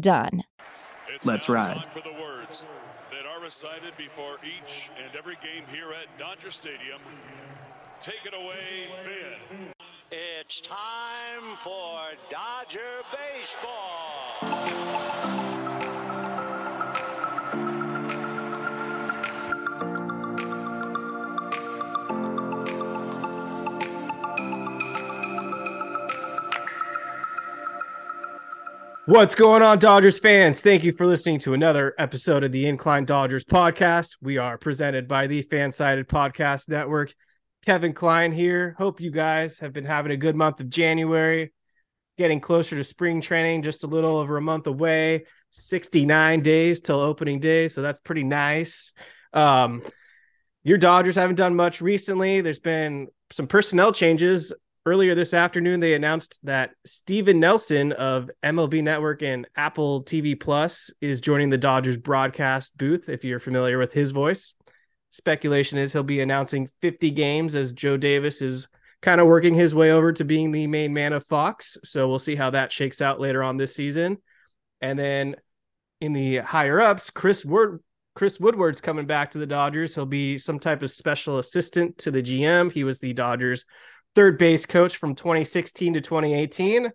done. It's Let's ride. for the words that are recited before each and every game here at Dodger Stadium. Take it away, Vin. It's time for Dodger baseball. What's going on, Dodgers fans? Thank you for listening to another episode of the Incline Dodgers podcast. We are presented by the Fansided Podcast Network. Kevin Klein here. Hope you guys have been having a good month of January, getting closer to spring training, just a little over a month away, 69 days till opening day. So that's pretty nice. Um, your Dodgers haven't done much recently. There's been some personnel changes earlier this afternoon, they announced that Stephen Nelson of MLB Network and Apple TV Plus is joining the Dodgers broadcast booth. If you're familiar with his voice, speculation is he'll be announcing 50 games as Joe Davis is kind of working his way over to being the main man of Fox. So we'll see how that shakes out later on this season. And then in the higher ups, Chris Word. Chris Woodward's coming back to the Dodgers. He'll be some type of special assistant to the GM. He was the Dodgers third base coach from 2016 to 2018.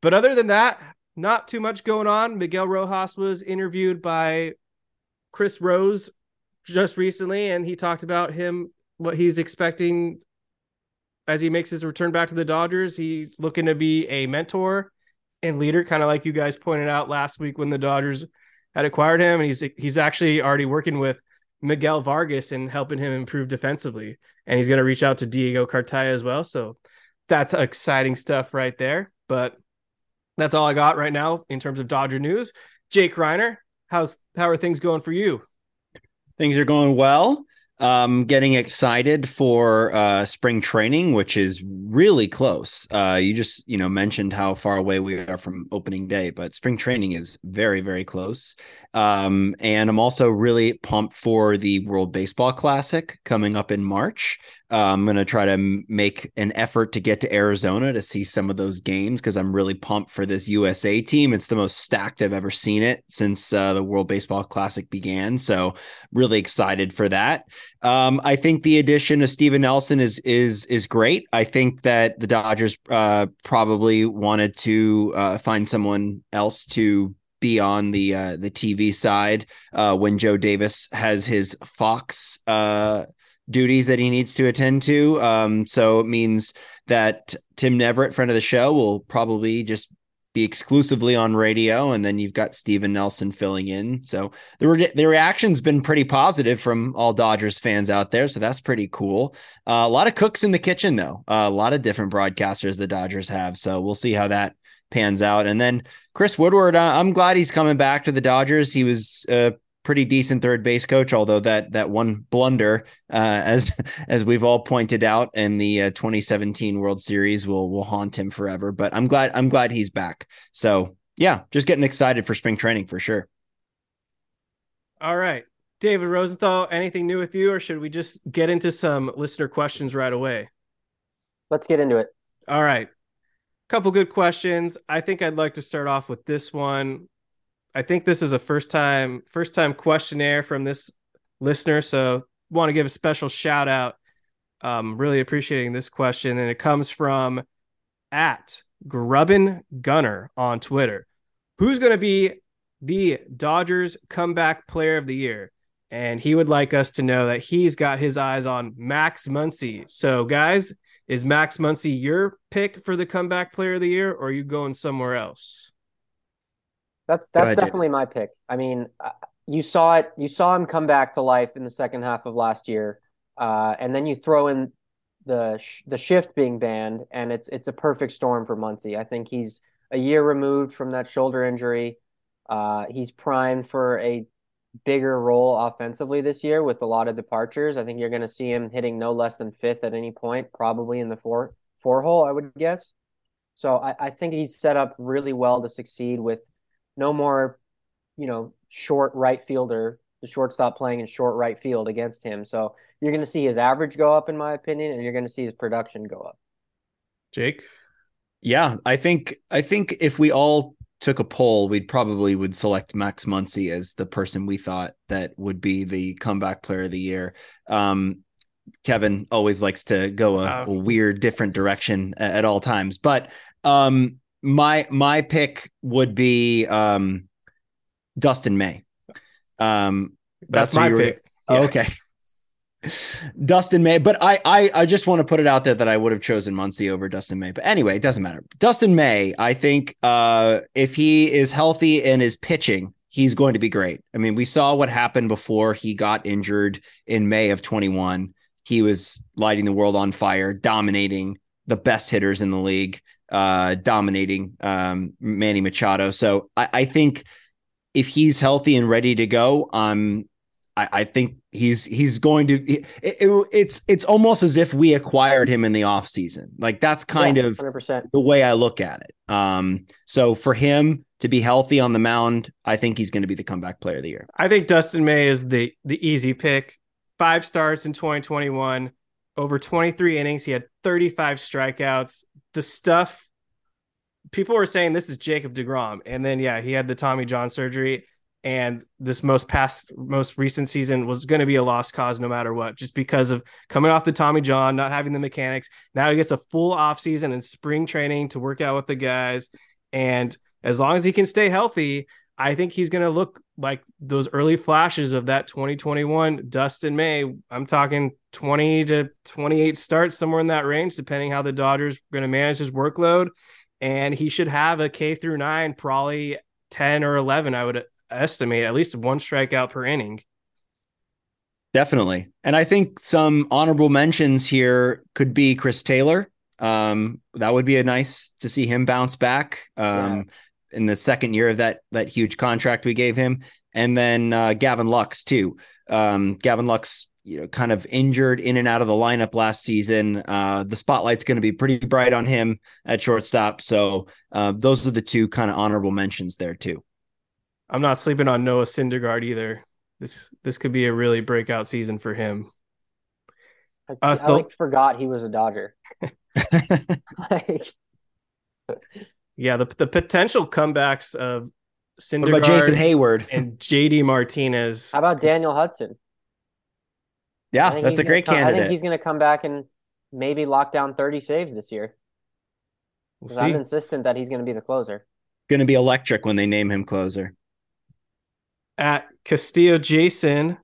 But other than that, not too much going on. Miguel Rojas was interviewed by Chris Rose just recently, and he talked about him, what he's expecting as he makes his return back to the Dodgers. He's looking to be a mentor and leader, kind of like you guys pointed out last week when the Dodgers had acquired him. And he's he's actually already working with Miguel Vargas and helping him improve defensively. And he's going to reach out to Diego Cartaya as well. So that's exciting stuff right there. But that's all I got right now in terms of Dodger news. Jake Reiner, how's how are things going for you? Things are going well um, getting excited for uh, spring training, which is really close. Uh, you just you know mentioned how far away we are from opening day, but spring training is very very close. Um, and I'm also really pumped for the World Baseball Classic coming up in March. Uh, I'm going to try to make an effort to get to Arizona to see some of those games because I'm really pumped for this USA team. It's the most stacked I've ever seen it since uh, the World Baseball Classic began. So, really excited for that. Um, I think the addition of Stephen Nelson is is is great. I think that the Dodgers uh, probably wanted to uh, find someone else to be on the uh, the TV side uh, when Joe Davis has his Fox duties that he needs to attend to. Um, so it means that Tim Neverett, friend of the show, will probably just be exclusively on radio, and then you've got Stephen Nelson filling in. So the re- the reaction's been pretty positive from all Dodgers fans out there. So that's pretty cool. Uh, a lot of cooks in the kitchen, though. Uh, a lot of different broadcasters the Dodgers have. So we'll see how that pans out. And then Chris Woodward, uh, I'm glad he's coming back to the Dodgers. He was uh, pretty decent third base coach, although that that one blunder, uh, as as we've all pointed out in the uh, 2017 World Series, will will haunt him forever. But I'm glad I'm glad he's back. So yeah, just getting excited for spring training for sure. All right, David Rosenthal, anything new with you, or should we just get into some listener questions right away? Let's get into it. All right. Couple good questions. I think I'd like to start off with this one. I think this is a first time first time questionnaire from this listener, so want to give a special shout out. Um, really appreciating this question, and it comes from at Grubbin Gunner on Twitter. Who's going to be the Dodgers comeback player of the year. And he would like us to know that he's got his eyes on Max Muncy. So, guys, is Max Muncy your pick for the comeback player of the year, or are you going somewhere else? That's that's definitely my pick. I mean, uh, you saw it. You saw him come back to life in the second half of last year, uh, and then you throw in the sh- the shift being banned, and it's it's a perfect storm for Muncy. I think he's a year removed from that shoulder injury. Uh, he's primed for a bigger role offensively this year with a lot of departures. I think you're going to see him hitting no less than fifth at any point, probably in the four four hole, I would guess. So I, I think he's set up really well to succeed with no more, you know, short right fielder, the shortstop playing in short right field against him. So you're going to see his average go up, in my opinion, and you're going to see his production go up. Jake, yeah, I think I think if we all took a poll, we'd probably would select Max Muncy as the person we thought that would be the comeback player of the year. Um, Kevin always likes to go a, a weird, different direction at, at all times, but um, my my pick would be um, Dustin May. Um, that's, that's my pick. Yeah. okay. Dustin May, but I, I I just want to put it out there that I would have chosen Muncy over Dustin May. But anyway, it doesn't matter. Dustin May, I think uh, if he is healthy and is pitching, he's going to be great. I mean, we saw what happened before he got injured in May of 21. He was lighting the world on fire, dominating the best hitters in the league, uh, dominating um, Manny Machado. So I, I think if he's healthy and ready to go, um, I, I think he's he's going to. It, it, it's it's almost as if we acquired him in the off season. Like that's kind yeah, of the way I look at it. Um, so for him to be healthy on the mound, I think he's going to be the comeback player of the year. I think Dustin May is the the easy pick. Five starts in 2021, over 23 innings. He had 35 strikeouts. The stuff people were saying this is Jacob DeGrom, and then yeah, he had the Tommy John surgery and this most past most recent season was going to be a lost cause no matter what just because of coming off the tommy john not having the mechanics now he gets a full off season and spring training to work out with the guys and as long as he can stay healthy i think he's going to look like those early flashes of that 2021 dustin may i'm talking 20 to 28 starts somewhere in that range depending how the dodgers are going to manage his workload and he should have a k through 9 probably 10 or 11 i would estimate at least one strikeout per inning. Definitely. And I think some honorable mentions here could be Chris Taylor. Um, that would be a nice to see him bounce back um, yeah. In the second year of that that huge contract we gave him. And then uh, Gavin Lux too. Um, Gavin Lux, you know, kind of injured in and out of the lineup last season. Uh, the spotlight's going to be pretty bright on him at shortstop. So uh, those are the two kind of honorable mentions there too. I'm not sleeping on Noah Syndergaard either. This this could be a really breakout season for him. I, uh, I like forgot he was a Dodger. like... yeah, the the potential comebacks of Syndergaard about Jason Heyward and JD Martinez. How about Daniel Hudson? Yeah, that's a great come, candidate. I think he's going to come back and maybe lock down 30 saves this year. We'll I'm insistent that he's going to be the closer. Going to be electric when they name him closer at Castillo Jason.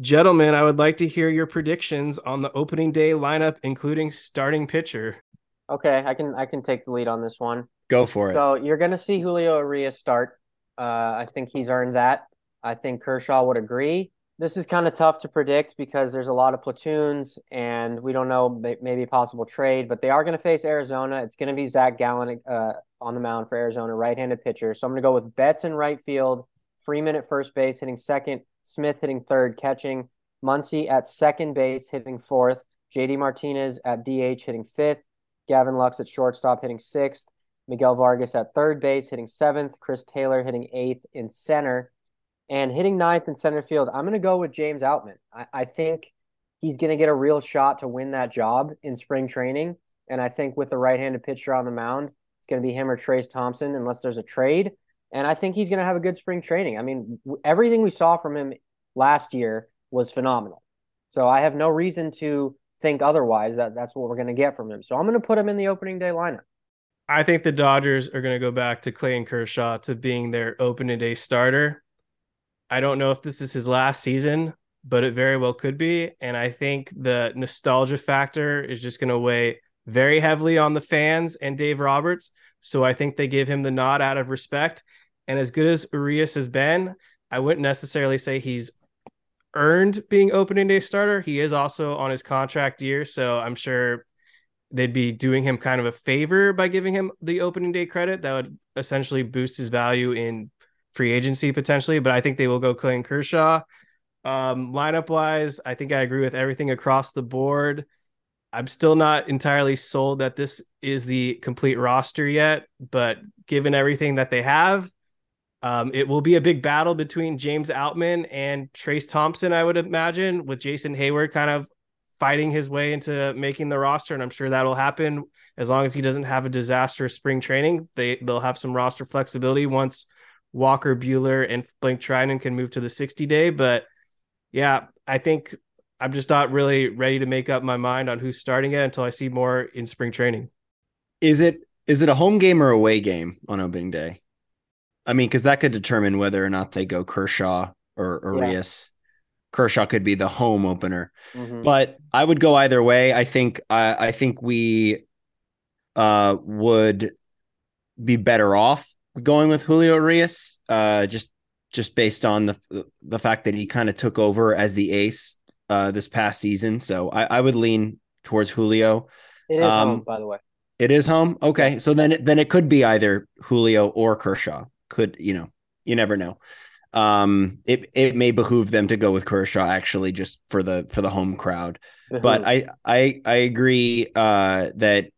Gentlemen, I would like to hear your predictions on the opening day lineup, including starting pitcher. Okay, I can I can take the lead on this one. Go for it. So you're going to see Julio Urias start. Uh, I think he's earned that. I think Kershaw would agree. This is kind of tough to predict because there's a lot of platoons and we don't know maybe a possible trade, but they are going to face Arizona. It's going to be Zach Gallen uh, on the mound for Arizona, right-handed pitcher. So I'm going to go with Betts in right field, Freeman at first base, hitting second. Smith hitting third, catching. Muncy at second base, hitting fourth. JD Martinez at DH, hitting fifth. Gavin Lux at shortstop, hitting sixth. Miguel Vargas at third base, hitting seventh. Chris Taylor hitting eighth in center. And hitting ninth in center field, I'm going to go with James Outman. I, I think he's going to get a real shot to win that job in spring training. And I think with the right handed pitcher on the mound, it's going to be him or Trayce Thompson, unless there's a trade. And I think he's going to have a good spring training. I mean, everything we saw from him last year was phenomenal. So I have no reason to think otherwise that that's what we're going to get from him. So I'm going to put him in the opening day lineup. I think the Dodgers are going to go back to Clayton Kershaw to being their opening day starter. I don't know if this is his last season, but it very well could be. And I think the nostalgia factor is just going to weigh very heavily on the fans and Dave Roberts. So I think they give him the nod out of respect. And as good as Urias has been, I wouldn't necessarily say he's earned being opening day starter. He is also on his contract year. So I'm sure they'd be doing him kind of a favor by giving him the opening day credit. That would essentially boost his value in free agency potentially. But I think they will go Clayton Kershaw. Um, lineup wise, I think I agree with everything across the board. I'm still not entirely sold that this is the complete roster yet, but given everything that they have, um, it will be a big battle between James Outman and Trayce Thompson, I would imagine, with Jason Heyward kind of fighting his way into making the roster. And I'm sure that'll happen as long as he doesn't have a disastrous spring training. They they'll have some roster flexibility once Walker Buehler and Blake Treinen can move to the 60 day. But yeah, I think I'm just not really ready to make up my mind on who's starting it until I see more in spring training. Is it is it a home game or away game on opening day? I mean, because that could determine whether or not they go Kershaw or Urias. Yeah. Kershaw could be the home opener, mm-hmm. but I would go either way. I think I, I think we uh, would be better off going with Julio Urias, uh, just just based on the the fact that he kind of took over as the ace uh, this past season. So I, I, would lean towards Julio. It is um, home, by the way. It is home. Okay, so then it, then it could be either Julio or Kershaw. Could you know? You never know. Um, it it may behoove them to go with Kershaw actually, just for the for the home crowd. But I I I agree uh, that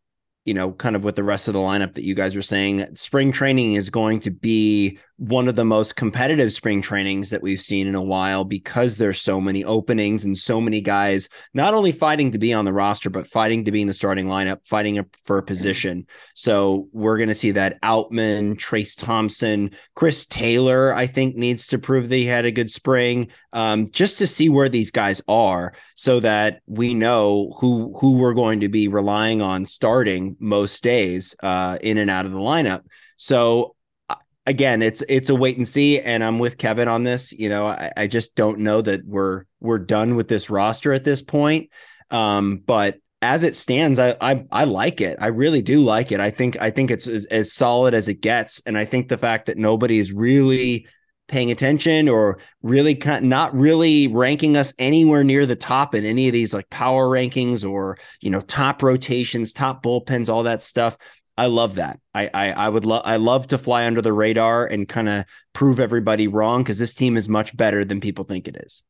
you know, kind of with the rest of the lineup that you guys were saying, spring training is going to be one of the most competitive spring trainings that we've seen in a while because there's so many openings and so many guys not only fighting to be on the roster, but fighting to be in the starting lineup, fighting for a position. So we're going to see that Outman, Trayce Thompson, Chris Taylor, I think needs to prove that he had a good spring um, just to see where these guys are so that we know who, who we're going to be relying on starting most days uh, in and out of the lineup. So again, it's it's a wait and see, and I'm with Kevin on this. You know, I, I just don't know that we're we're done with this roster at this point. Um, but as it stands, I, I I like it. I really do like it. I think I think it's as, as solid as it gets, and I think the fact that nobody is really paying attention or really kind not really ranking us anywhere near the top in any of these like power rankings or you know top rotations, top bullpens, all that stuff. I love that. I I, I would love I love to fly under the radar and kind of prove everybody wrong because this team is much better than people think it is.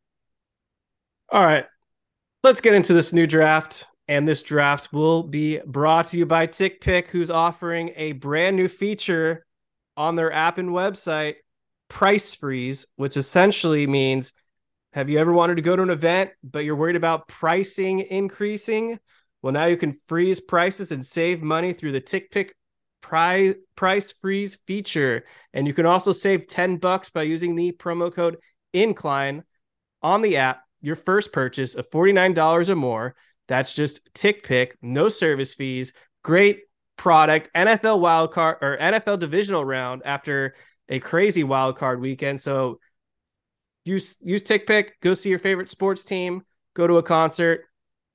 All right, let's get into this new draft. And this draft will be brought to you by TickPick, who's offering a brand new feature on their app and website, Price Freeze, which essentially means have you ever wanted to go to an event, but you're worried about pricing increasing? Well, now you can freeze prices and save money through the TickPick price price freeze feature, and you can also save ten bucks by using the promo code Incline on the app. Your first purchase of forty nine dollars or more. That's just TickPick, no service fees. Great product. NFL wildcard or NFL divisional round after a crazy wildcard weekend. So use use TickPick. Go see your favorite sports team. Go to a concert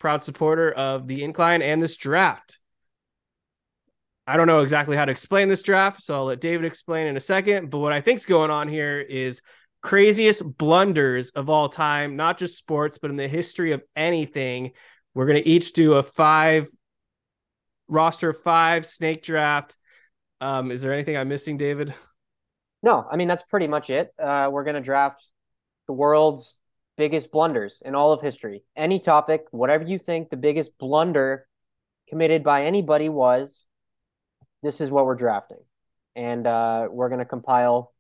proud supporter of the incline and this draft. I don't know exactly how to explain this draft, so I'll let David explain in a second. But what I think's going on here is craziest blunders of all time, not just sports, but in the history of anything. We're going to each do a five roster five snake draft. Um, is there anything I'm missing, David? No, I mean that's pretty much it. Uh, we're going to draft the world's biggest blunders in all of history. Any topic, whatever you think the biggest blunder committed by anybody was, this is what we're drafting. And uh, we're going to compile,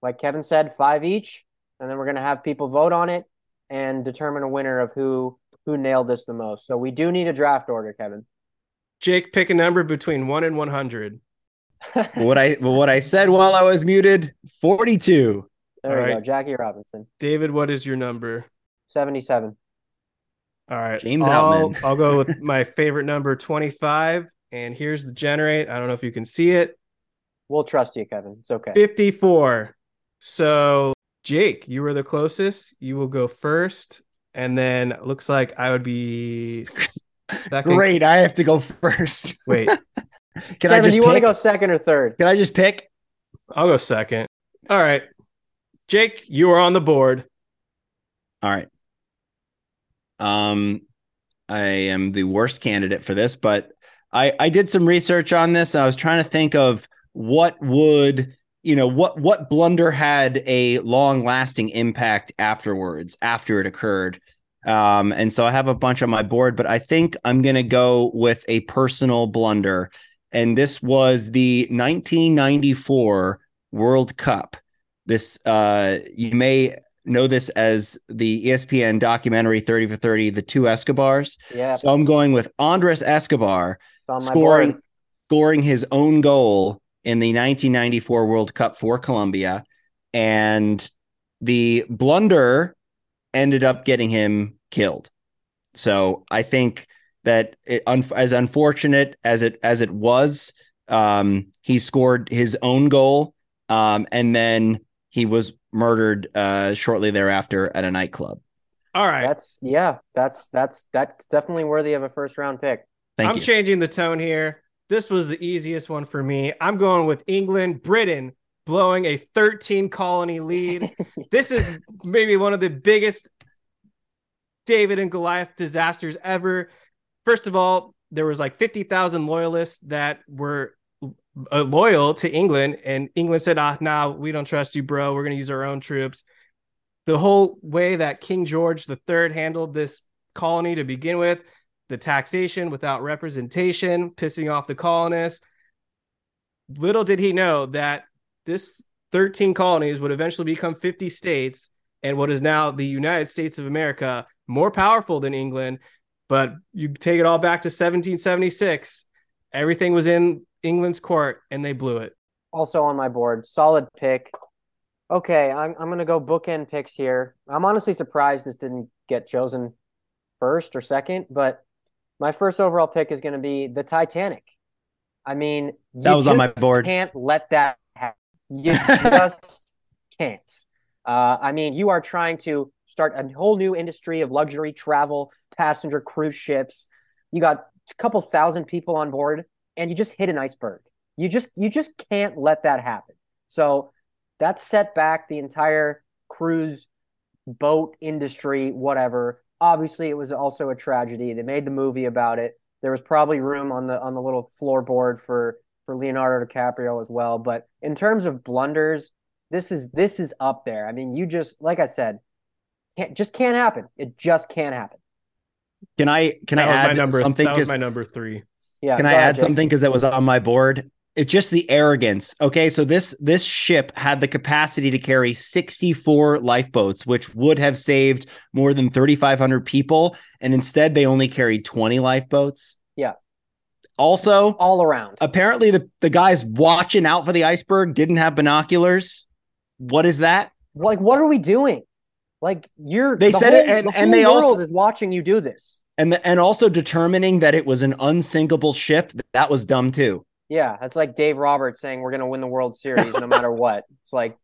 like Kevin said, five each. And then we're going to have people vote on it and determine a winner of who who nailed this the most. So we do need a draft order, Kevin. Jake, pick a number between one and one hundred. what I what I said while I was muted, forty-two. There All we right. go. Jackie Robinson. David, what is your number? 77. All right. James I'll, Outman. I'll go with my favorite number, 25. And here's the generate. I don't know if you can see it. We'll trust you, Kevin. It's okay. 54. So, Jake, you were the closest. You will go first. And then looks like I would be second. Great. I have to go first. Wait, Can Kevin, I just do you want to go second or third? Can I just pick? I'll go second. All right. Jake, you are on the board. All right. Um, I am the worst candidate for this, but I I did some research on this. And I was trying to think of what would you know what what blunder had a long lasting impact afterwards after it occurred. Um, and so I have a bunch on my board, but I think I'm gonna go with a personal blunder, and this was the 1994 World Cup. This uh, you may know this as the ESPN documentary 30 for 30, the two Escobars. Yeah, So I'm going with Andres Escobar it's on my scoring board. scoring his own goal in the 1994 World Cup for Colombia, and the blunder ended up getting him killed. So I think that it, as unfortunate as it as it was, um, he scored his own goal, um, and then he was murdered uh, shortly thereafter at a nightclub. All right. That's yeah, that's that's that's definitely worthy of a first round pick. Thank I'm you. changing the tone here. This was the easiest one for me. I'm going with England, Britain blowing a 13 colony lead. this is maybe one of the biggest David and Goliath disasters ever. First of all, there was like 50,000 loyalists that were uh, loyal to England and England said, "Ah, nah, we don't trust you, bro. We're going to use our own troops." The whole way that King George III handled this colony to begin with, the taxation without representation, pissing off the colonists. Little did he know that this 13 colonies would eventually become 50 states and what is now the United States of America, more powerful than England. But you take it all back to 1776, everything was in England's court and they blew it. Also on my board, solid pick. Okay, I'm I'm gonna go bookend picks here. I'm honestly surprised this didn't get chosen first or second, but my first overall pick is gonna be the Titanic. I mean, That you was on my board. Can't let that happen. You just can't. Uh, I mean, you are trying to start a whole new industry of luxury travel, passenger cruise ships. You got a couple thousand people on board, and you just hit an iceberg. You just you just can't let that happen. So that set back the entire cruise boat industry, whatever. Obviously, it was also a tragedy. They made the movie about it. There was probably room on the on the little floorboard for for Leonardo DiCaprio as well. But in terms of blunders, this is this is up there. I mean, you just like I said, can't just can't happen. It just can't happen. Can I can that I add number. something? That was 'Cause- my number three. Yeah. Can I add Jake. something because that was on my board? It's just the arrogance. Okay, so this this ship had the capacity to carry 64 lifeboats, which would have saved more than 3,500 people, and instead they only carried 20 lifeboats. Yeah. Also, all around? apparently the the guys watching out for the iceberg didn't have binoculars. What is that? Like, what are we doing? Like, you're They the said it, and- the and they world also- is watching you do this. And the, and also determining that it was an unsinkable ship. That was dumb too. Yeah, that's like Dave Roberts saying we're going to win the World Series no matter what. It's like,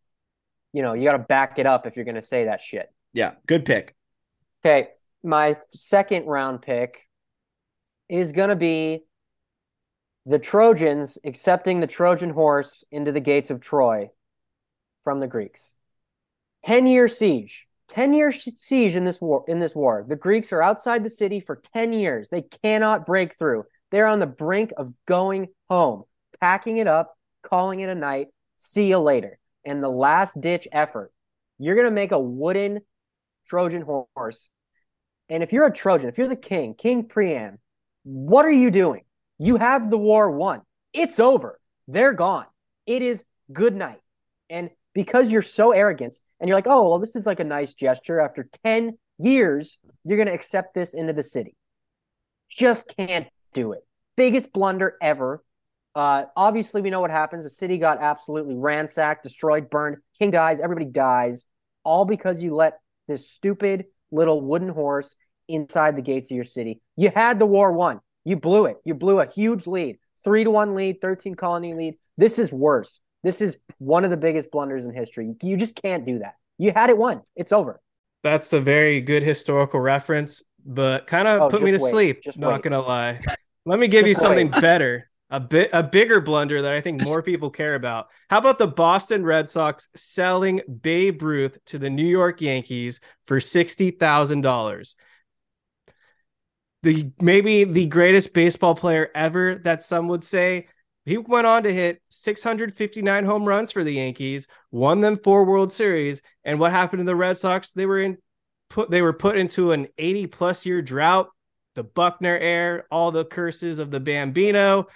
you know, you got to back it up if you're going to say that shit. Yeah, good pick. Okay, my second round pick is going to be the Trojans accepting the Trojan horse into the gates of Troy from the Greeks. 10 year siege. 10 year siege in this war in this war. The Greeks are outside the city for 10 years. They cannot break through. They're on the brink of going home, packing it up, calling it a night. See you later. And the last ditch effort. You're going to make a wooden Trojan horse. And if you're a Trojan, if you're the king, King Priam, what are you doing? You have the war won. It's over. They're gone. It is good night. And because you're so arrogant and you're like, oh, well, this is like a nice gesture. After 10 years, you're going to accept this into the city. Just can't do it. Biggest blunder ever. Uh, obviously, we know what happens. The city got absolutely ransacked, destroyed, burned. King dies, everybody dies, all because you let this stupid little wooden horse inside the gates of your city. You had the war won. You blew it. You blew a huge lead. Three to one lead, 13 colony lead. This is worse. This is one of the biggest blunders in history. You just can't do that. You had it won. It's over. That's a very good historical reference, but kind of Oh, put me to wait. sleep. Just not wait. gonna lie. Let me give you something better. A bit a bigger blunder that I think more people care about. How about the Boston Red Sox selling Babe Ruth to the New York Yankees for sixty thousand dollars? The maybe the greatest baseball player ever that some would say. He went on to hit 659 home runs for the Yankees, won them four World Series, and what happened to the Red Sox? They were in put they were put into an 80 plus year drought, the Buckner air, all the curses of the Bambino.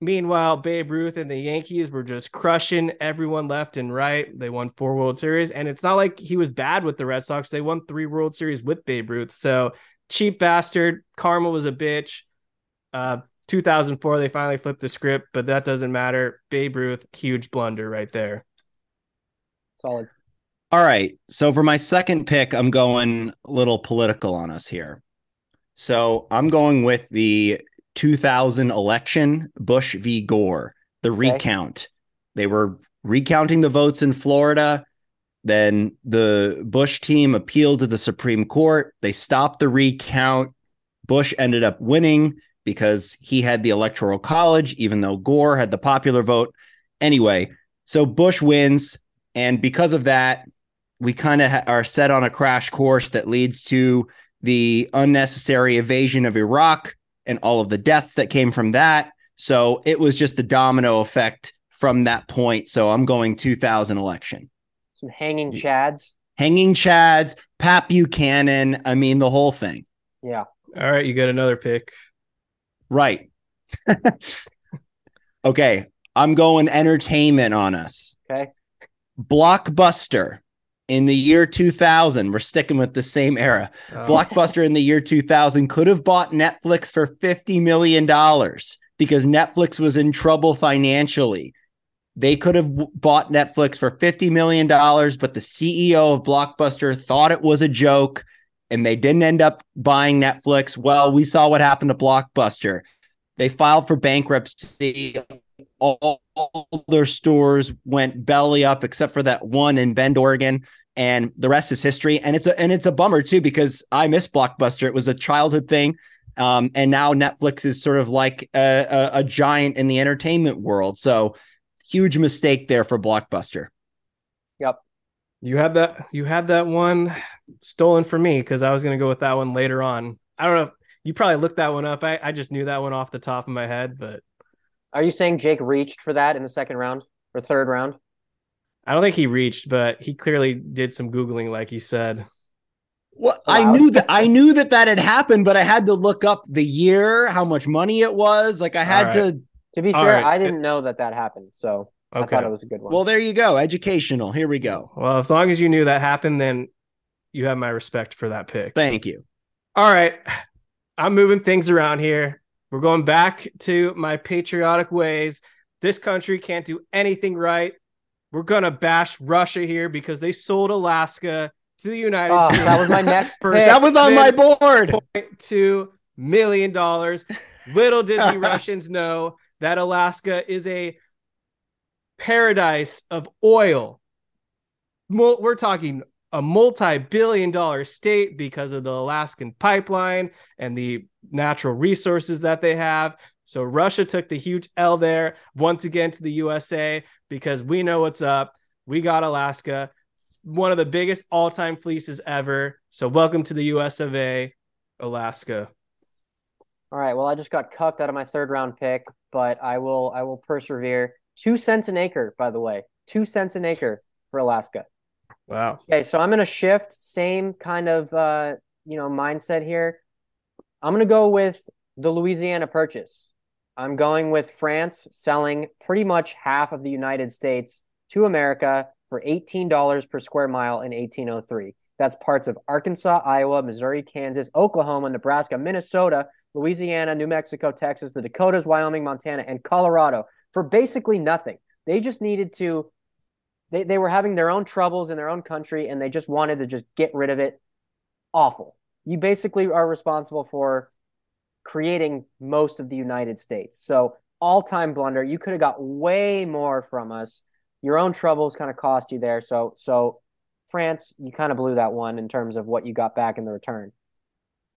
Meanwhile, Babe Ruth and the Yankees were just crushing everyone left and right. They won four World Series, and it's not like he was bad with the Red Sox. They won three World Series with Babe Ruth. So cheap bastard. Karma was a bitch. Uh, 2004, they finally flipped the script, but that doesn't matter. Babe Ruth, huge blunder right there. Solid. All right. So for my second pick, I'm going a little political on us here. So I'm going with the 2000 election, Bush v. Gore, the Okay. recount. They were recounting the votes in Florida. Then the Bush team appealed to the Supreme Court. They stopped the recount. Bush ended up winning because he had the electoral college, even though Gore had the popular vote. Anyway, so Bush wins. And because of that, we kind of ha- are set on a crash course that leads to the unnecessary invasion of Iraq and all of the deaths that came from that. So it was just a domino effect from that point. So I'm going 2000 election. Some hanging chads. Hanging Chads, Pat Buchanan. I mean, the whole thing. Yeah. All right, you got another pick. Right. okay. I'm going entertainment on us. Okay. Blockbuster in the year 2000. We're sticking with the same era. Um, Blockbuster in the year 2000 could have bought Netflix for $50 million because Netflix was in trouble financially. They could have bought Netflix for $50 million, but the CEO of Blockbuster thought it was a joke and they didn't end up buying Netflix. Well, we saw what happened to Blockbuster. They filed for bankruptcy. All, their stores went belly up except for that one in Bend, Oregon and the rest is history. And it's a and it's a bummer too because I miss Blockbuster. It was a childhood thing, um, and now Netflix is sort of like a, a, a giant in the entertainment world. So huge mistake there for Blockbuster. Yep. You had that you had that one stolen from me because I was gonna go with that one later on. I don't know if you probably looked that one up. I, I just knew that one off the top of my head, but Are you saying Jake reached for that in the second round or third round? I don't think he reached, but he clearly did some Googling, like he said. Well, oh, I knew that I knew that that had happened, but I had to look up the year, how much money it was. Like I had All right. to. To be fair, right. I didn't know that that happened, so I Okay. thought it was a good one. Well, there you go. Educational. Here we go. Well, as long as you knew that happened, then you have my respect for that pick. Thank you. All right. I'm moving things around here. We're going back to my patriotic ways. This country can't do anything right. We're going to bash Russia here because they sold Alaska to the United oh, States. that was my next person. That was on my board. $2 million. Little did the Russians know that Alaska is a paradise of oil. We're talking a multi billion dollar state because of the Alaskan pipeline and the natural resources that they have. So Russia took the huge L there once again to the USA because we know what's up. We got Alaska, one of the biggest all time fleeces ever. So welcome to the US of A, Alaska. All right. Well, I just got cucked out of my third round pick, but I will I will persevere. Two cents an acre, by the way. Two cents an acre for Alaska. Wow. Okay, so I'm gonna shift, same kind of uh, you know, mindset here. I'm gonna go with the Louisiana Purchase. I'm going with France selling pretty much half of the United States to America for $18 per square mile in 1803. That's parts of Arkansas, Iowa, Missouri, Kansas, Oklahoma, Nebraska, Minnesota, Louisiana, New Mexico, Texas, the Dakotas, Wyoming, Montana, and Colorado for basically nothing. They just needed to they, they were having their own troubles in their own country and they just wanted to just get rid of it. Awful. You basically are responsible for creating most of the United States. So all time blunder. You could have got way more from us. Your own troubles kind of cost you there. So so France, you kind of blew that one in terms of what you got back in the return.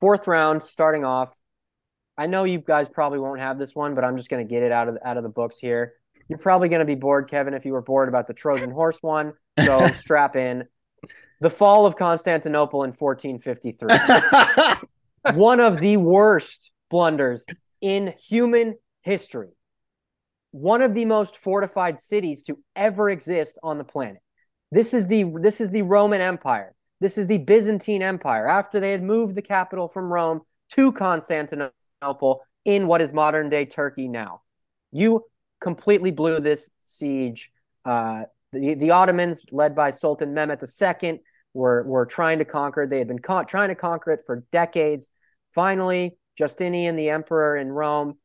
Fourth round, starting off. I know you guys probably won't have this one, but I'm just going to get it out of out of the books here. You're probably going to be bored, Kevin, if you were bored about the Trojan horse one. So strap in. The fall of Constantinople in 1453. one of the worst blunders in human history. One of the most fortified cities to ever exist on the planet. This is the this is the Roman Empire. This is the Byzantine Empire after they had moved the capital from Rome to Constantinople in what is modern day Turkey now. You completely blew this siege. Uh, the, the Ottomans, led by Sultan Mehmet II, were, were trying to conquer. They had been ca- trying to conquer it for decades. Finally, Justinian, the emperor in Rome,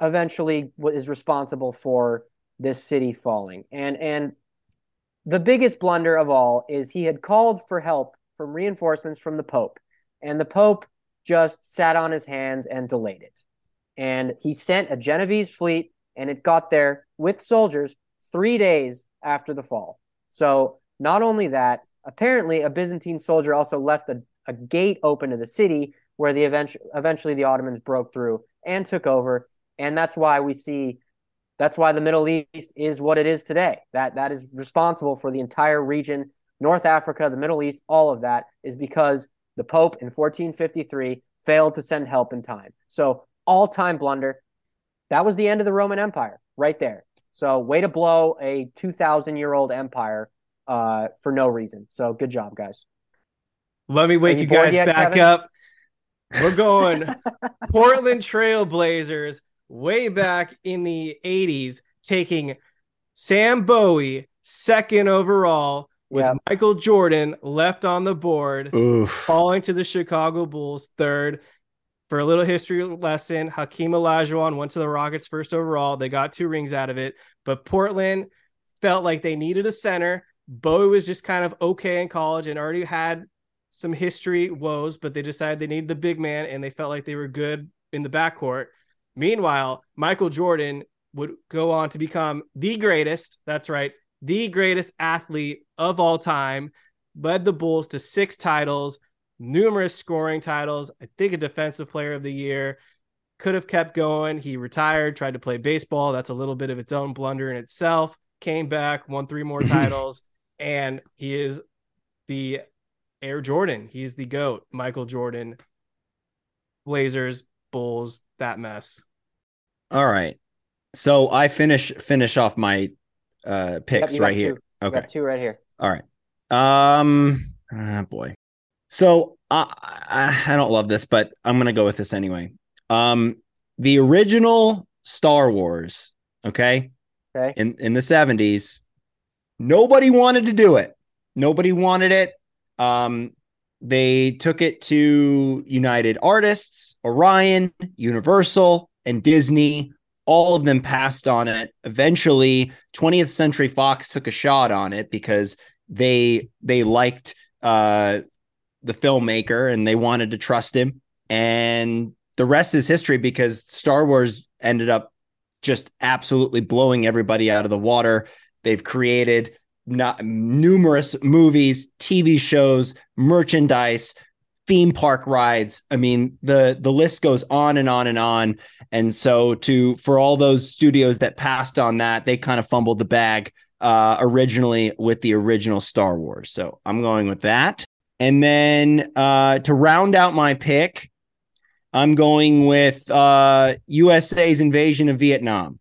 eventually is responsible for this city falling. And and the biggest blunder of all is he had called for help from reinforcements from the Pope, and the Pope just sat on his hands and delayed it. And he sent a Genovese fleet, and it got there with soldiers three days after the fall. So, not only that, apparently a Byzantine soldier also left a, a gate open to the city where the event- eventually the Ottomans broke through and took over. And that's why we see that's why the Middle East is what it is today. That that is responsible for the entire region, North Africa, the Middle East, all of that is because the Pope in 1453 failed to send help in time. So all-time blunder. That was the end of the Roman Empire right there. So way to blow a 2,000-year-old empire uh, for no reason. So good job, guys. Let me wake you, you guys yet, back Kevin? up. We're going Portland Trailblazers way back in the 80s, taking Sam Bowie second overall with yep. Michael Jordan left on the board, Oof. falling to the Chicago Bulls third. For a little history lesson, Hakeem Olajuwon went to the Rockets first overall. They got two rings out of it, but Portland felt like they needed a center. Bowie was just kind of okay in college and already had some history woes, but they decided they needed the big man and they felt like they were good in the backcourt. Meanwhile, Michael Jordan would go on to become the greatest. That's right, the greatest athlete of all time. Led the Bulls to six titles, numerous scoring titles. I think a defensive player of the year. Could have kept going. He retired, tried to play baseball. That's a little bit of its own blunder in itself. Came back, won three more titles, and he is the Air Jordan. He's the GOAT, Michael Jordan. Blazers, Bulls, that mess. All right. So I finish finish off my uh picks yep, right here. Two. Okay. two right here. All right. Um ah, boy. So I, I I don't love this, but I'm going to go with this anyway. Um the original Star Wars, okay? Okay. In in the 70s, nobody wanted to do it. Nobody wanted it. Um they took it to United Artists, Orion, Universal, and Disney. All of them passed on it. Eventually, 20th Century Fox took a shot on it because they they liked uh, the filmmaker and they wanted to trust him. And the rest is history because Star Wars ended up just absolutely blowing everybody out of the water. They've created not numerous movies, TV shows, merchandise, theme park rides. I mean, the the list goes on and on and on. And so to for all those studios that passed on that, they kind of fumbled the bag uh originally with the original Star Wars. So I'm going with that. And then uh to round out my pick, I'm going with uh USA's invasion of Vietnam.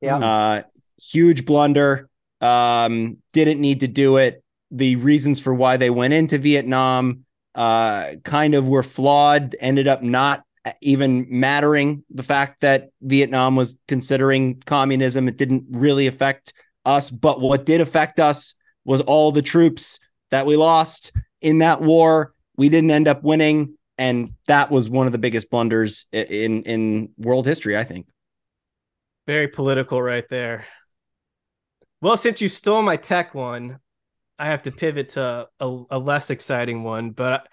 Yeah. Uh huge blunder. Um didn't need to do it. The reasons for why they went into Vietnam uh, kind of were flawed, ended up not Uh, even mattering the fact that Vietnam was considering communism. It didn't really affect us, but what did affect us was all the troops that we lost in that war. We didn't end up winning, and that was one of the biggest blunders in in world history, I think. Very political, right there. Well, since you stole my tech one, I have to pivot to a, a less exciting one, but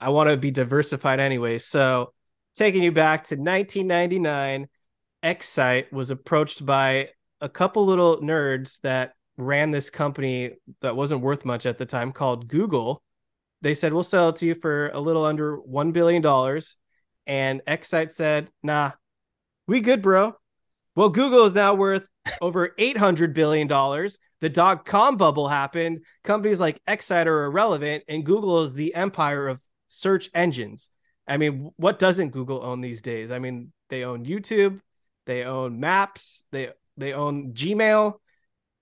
I, I want to be diversified anyway. So, taking you back to 1999, Excite was approached by a couple little nerds that ran this company that wasn't worth much at the time called Google. They said, We'll sell it to you for a little under $1 billion. And Excite said, Nah, we good, bro. Well, Google is now worth over $800 billion. The dot com bubble happened. Companies like Excite are irrelevant, and Google is the empire of search engines. I mean, what doesn't Google own these days? I mean, they own YouTube, they own Maps, they they own Gmail,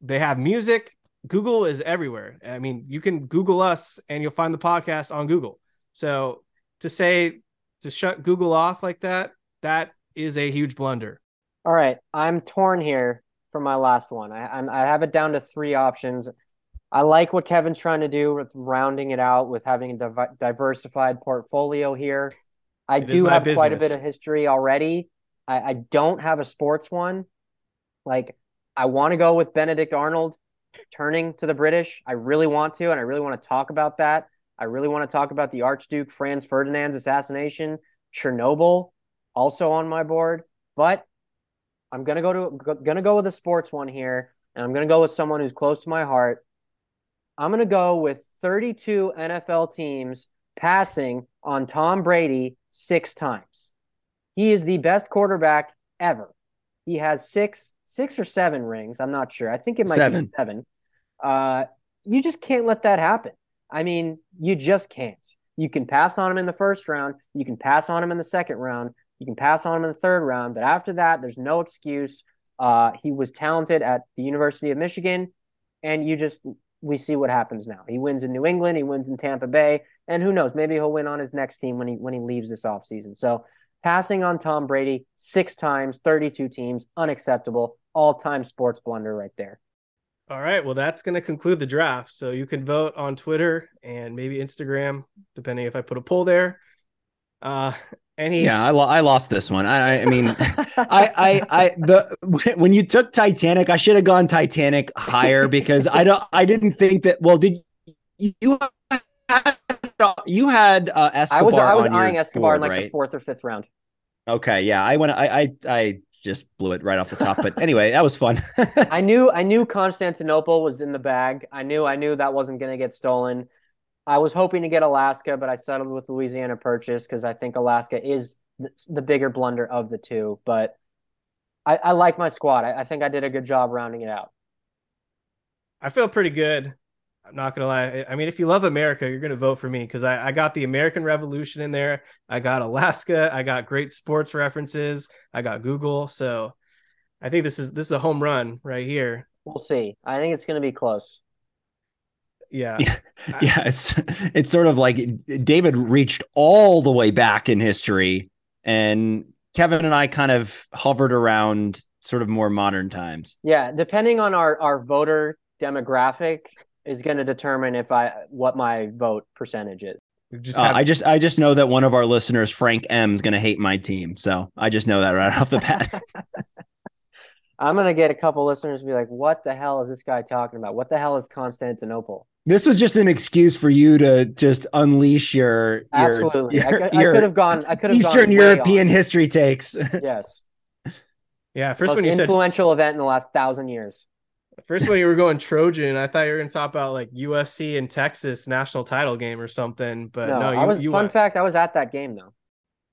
they have music. Google is everywhere. I mean, you can Google us and you'll find the podcast on Google. So to say to shut Google off like that, that is a huge blunder. All right, I'm torn here for my last one. I I'm, I have it down to three options. I like what Kevin's trying to do with rounding it out with having a div- diversified portfolio here. I It do have quite a bit of history already. I, I don't have a sports one. Like I want to go with Benedict Arnold turning to the British. I really want to, and I really want to talk about that. I really want to talk about the Archduke Franz Ferdinand's assassination, Chernobyl, also on my board. But I'm gonna go to go- gonna go with a sports one here, and I'm gonna go with someone who's close to my heart. I'm gonna go with 32 NFL teams passing on Tom Brady six times. He is the best quarterback ever. He has six, six or seven rings. I'm not sure. I think it might Seven. be seven. Uh, you just can't let that happen. I mean, you just can't. You can pass on him in the first round. You can pass on him in the second round. You can pass on him in the third round. But after that, there's no excuse. Uh, he was talented at the University of Michigan, and you just we see what happens now. He wins in New England. He wins in Tampa Bay, and who knows? Maybe he'll win on his next team when he when he leaves this offseason. So passing on Tom Brady six times, 32 teams, unacceptable. All time sports blunder right there. All right. Well, that's going to conclude the draft. So you can vote on Twitter and maybe Instagram, depending if I put a poll there. Uh, any Yeah, I, lo- I lost this one. I, I- mean, I, I, I, the when you took Titanic, I should have gone Titanic higher because I don't, I didn't think that. Well, did you? Had, you had uh, Escobar. I was I was eyeing Escobar in board, like the fourth or fifth round. Okay, yeah, I went. I, I, I just blew it right off the top. But anyway, that was fun. I knew I knew Constantinople was in the bag. I knew I knew that wasn't going to get stolen. I was hoping to get Alaska, but I settled with Louisiana Purchase because I think Alaska is the, the bigger blunder of the two. But I, I like my squad. I, I think I did a good job rounding it out. I feel pretty good. I'm not gonna lie. I mean, if you love America, you're gonna vote for me because I, I got the American Revolution in there. I got Alaska. I got great sports references. I got Google. So I think this is this is a home run right here. We'll see. I think it's going to be close. Yeah. Yeah. yeah, it's it's sort of like David reached all the way back in history, and Kevin and I kind of hovered around sort of more modern times. Yeah, depending on our our voter demographic is going to determine if I what my vote percentage is. We just Uh, I just I just know that one of our listeners, Frank M, is going to hate my team, so I just know that right off the bat. I'm going to get a couple listeners to be like, "What the hell is this guy talking about? What the hell is Constantinople?" this was just an excuse for you to just unleash your your, Absolutely. I, your, could- I could have gone. I could have Eastern gone way European on. history takes. Yes, yeah. First most when you said influential event in the last thousand years. first when you were going Trojan, I thought you were gonna talk about like USC and Texas national title game or something. But no, no, you, I was. you fun went- fact: I was at that game though.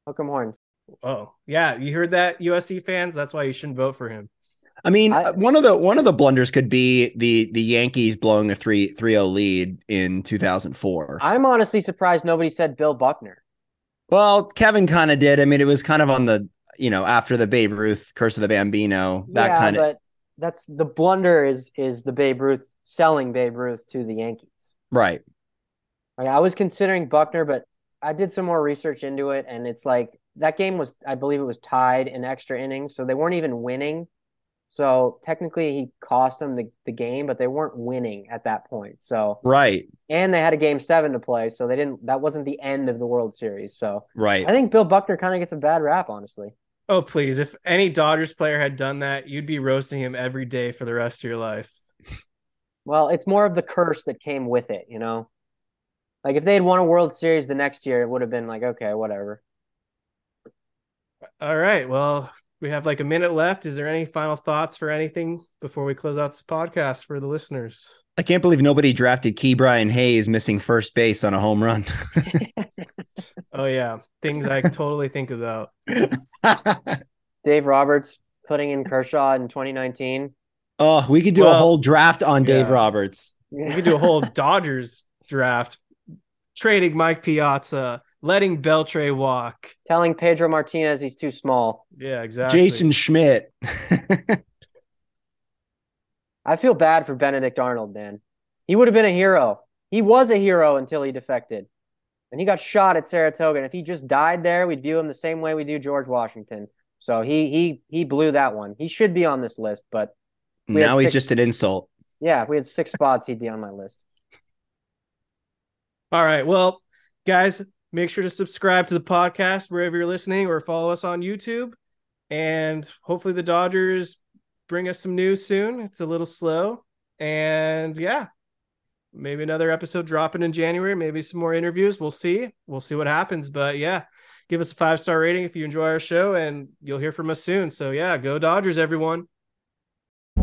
Hook 'em horns. Oh yeah, you heard that USC fans. That's why you shouldn't vote for him. I mean, I- uh, one of the one of the blunders could be the the Yankees blowing a 3 3-0 lead in 2004. I'm honestly surprised nobody said Bill Buckner. Well, Kevin kind of did. I mean, it was kind of on the, you know, after the Babe Ruth curse of the Bambino, that yeah, kind of but that's the blunder is is the Babe Ruth selling Babe Ruth to the Yankees. right. Like, I was considering Buckner, but I did some more research into it, and it's like that game was, I believe it was tied in extra innings, so they weren't even winning. So technically, he cost them the, the game, but they weren't winning at that point. So right, and they had a game seven to play, so they didn't. That wasn't the end of the World Series. So right, I think Bill Buckner kind of gets a bad rap, honestly. Oh please! If any Dodgers player had done that, you'd be roasting him every day for the rest of your life. Well, it's more of the curse that came with it, you know. Like if they had won a World Series the next year, it would have been like, okay, whatever. All right. Well, we have like a minute left. Is there any final thoughts for anything before we close out this podcast for the listeners? I can't believe nobody drafted Ke'Bryan Hayes missing first base on a home run. oh yeah, things I totally think about. Dave Roberts putting in Kershaw in 2019. Oh, we could do well, a whole draft on Dave yeah. Roberts. We could do a whole Dodgers draft, trading Mike Piazza, letting Beltre walk, telling Pedro Martinez he's too small. Yeah, exactly. Jason Schmidt. I feel bad for Benedict Arnold, man. He would have been a hero. He was a hero until he defected. And he got shot at Saratoga. And if he just died there, we'd view him the same way we do George Washington. So he he he blew that one. He should be on this list, but now he's just an insult. Yeah, if we had six spots, he'd be on my list. All right. Well, guys, make sure to subscribe to the podcast wherever you're listening or follow us on YouTube. And hopefully the Dodgers bring us some news soon. It's a little slow. And yeah, maybe another episode dropping in January, maybe some more interviews. We'll see. We'll see what happens. But yeah, give us a five star rating if you enjoy our show, and you'll hear from us soon. So yeah, go Dodgers, everyone.